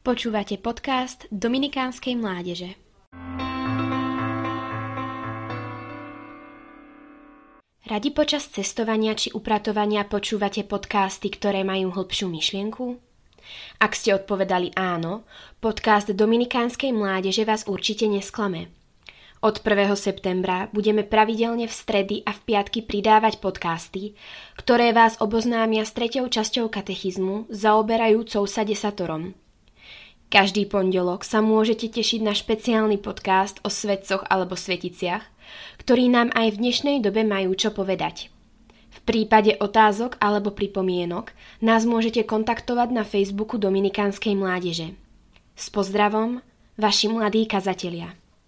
Počúvate podcast Dominikánskej mládeže. Radi počas cestovania či upratovania počúvate podcasty, ktoré majú hĺbšiu myšlienku? Ak ste odpovedali áno, podcast Dominikánskej mládeže vás určite nesklame. Od 1. septembra budeme pravidelne v stredy a v piatky pridávať podcasty, ktoré vás oboznámia s treťou časťou katechizmu zaoberajúcou sa desatorom – každý pondelok sa môžete tešiť na špeciálny podcast o svetcoch alebo sveticiach, ktorí nám aj v dnešnej dobe majú čo povedať. V prípade otázok alebo pripomienok nás môžete kontaktovať na Facebooku Dominikánskej mládeže. S pozdravom, vaši mladí kazatelia.